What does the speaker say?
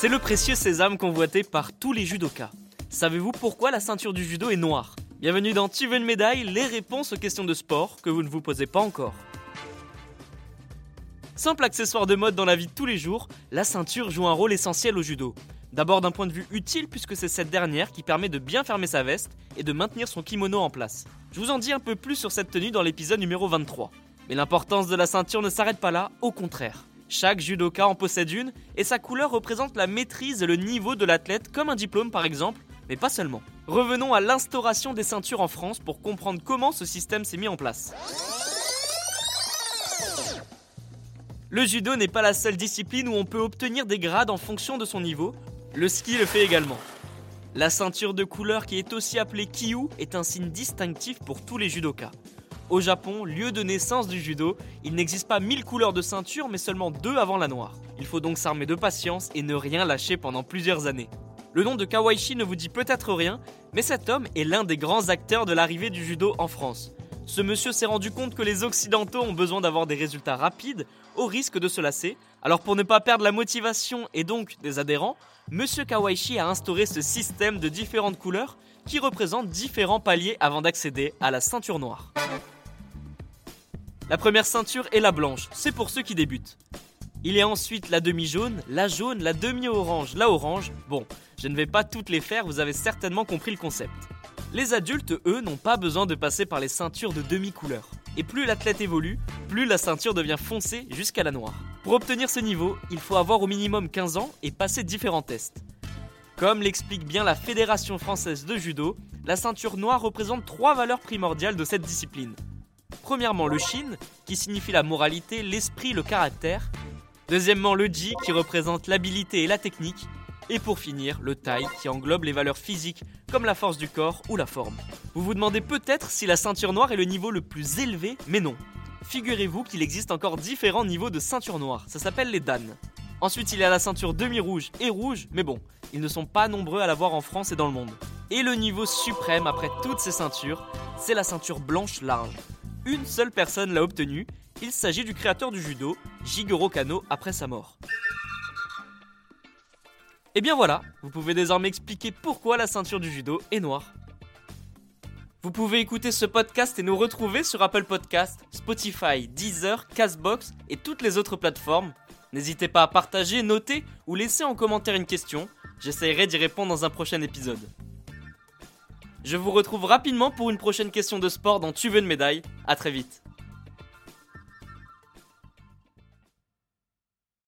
C'est le précieux sésame convoité par tous les judokas. Savez-vous pourquoi la ceinture du judo est noire? Bienvenue dans Tu veux une médaille? Les réponses aux questions de sport que vous ne vous posez pas encore. Simple accessoire de mode dans la vie de tous les jours, la ceinture joue un rôle essentiel au judo. D'abord d'un point de vue utile puisque c'est cette dernière qui permet de bien fermer sa veste et de maintenir son kimono en place. Je vous en dis un peu plus sur cette tenue dans l'épisode numéro 23. Mais l'importance de la ceinture ne s'arrête pas là, au contraire. Chaque judoka en possède une et sa couleur représente la maîtrise et le niveau de l'athlète comme un diplôme par exemple, mais pas seulement. Revenons à l'instauration des ceintures en France pour comprendre comment ce système s'est mis en place. Le judo n'est pas la seule discipline où on peut obtenir des grades en fonction de son niveau, le ski le fait également. La ceinture de couleur qui est aussi appelée Kyu est un signe distinctif pour tous les judokas. Au Japon, lieu de naissance du judo, il n'existe pas 1000 couleurs de ceinture mais seulement deux avant la noire. Il faut donc s'armer de patience et ne rien lâcher pendant plusieurs années. Le nom de Kawaishi ne vous dit peut-être rien, mais cet homme est l'un des grands acteurs de l'arrivée du judo en France. Ce monsieur s'est rendu compte que les Occidentaux ont besoin d'avoir des résultats rapides, au risque de se lasser. Alors pour ne pas perdre la motivation et donc des adhérents, Monsieur Kawaishi a instauré ce système de différentes couleurs qui représentent différents paliers avant d'accéder à la ceinture noire. La première ceinture est la blanche, c'est pour ceux qui débutent. Il y a ensuite la demi-jaune, la jaune, la demi-orange, la orange. Bon, je ne vais pas toutes les faire, vous avez certainement compris le concept. Les adultes, eux, n'ont pas besoin de passer par les ceintures de demi-couleur. Et plus l'athlète évolue, plus la ceinture devient foncée jusqu'à la noire. Pour obtenir ce niveau, il faut avoir au minimum 15 ans et passer différents tests. Comme l'explique bien la Fédération française de judo, la ceinture noire représente trois valeurs primordiales de cette discipline. Premièrement, le shin, qui signifie la moralité, l'esprit, le caractère. Deuxièmement, le ji, qui représente l'habilité et la technique. Et pour finir, le tai, qui englobe les valeurs physiques comme la force du corps ou la forme. Vous vous demandez peut-être si la ceinture noire est le niveau le plus élevé, mais non. Figurez-vous qu'il existe encore différents niveaux de ceinture noire, ça s'appelle les dan. Ensuite, il y a la ceinture demi-rouge et rouge, mais bon, ils ne sont pas nombreux à l'avoir en France et dans le monde. Et le niveau suprême après toutes ces ceintures, c'est la ceinture blanche large. Une seule personne l'a obtenue, il s'agit du créateur du judo, Jigoro Kano, après sa mort. Et bien voilà, vous pouvez désormais expliquer pourquoi la ceinture du judo est noire. Vous pouvez écouter ce podcast et nous retrouver sur Apple Podcast, Spotify, Deezer, Castbox et toutes les autres plateformes. N'hésitez pas à partager, noter ou laisser en commentaire une question. J'essaierai d'y répondre dans un prochain épisode. Je vous retrouve rapidement pour une prochaine question de sport dans Tu veux une médaille. A très vite.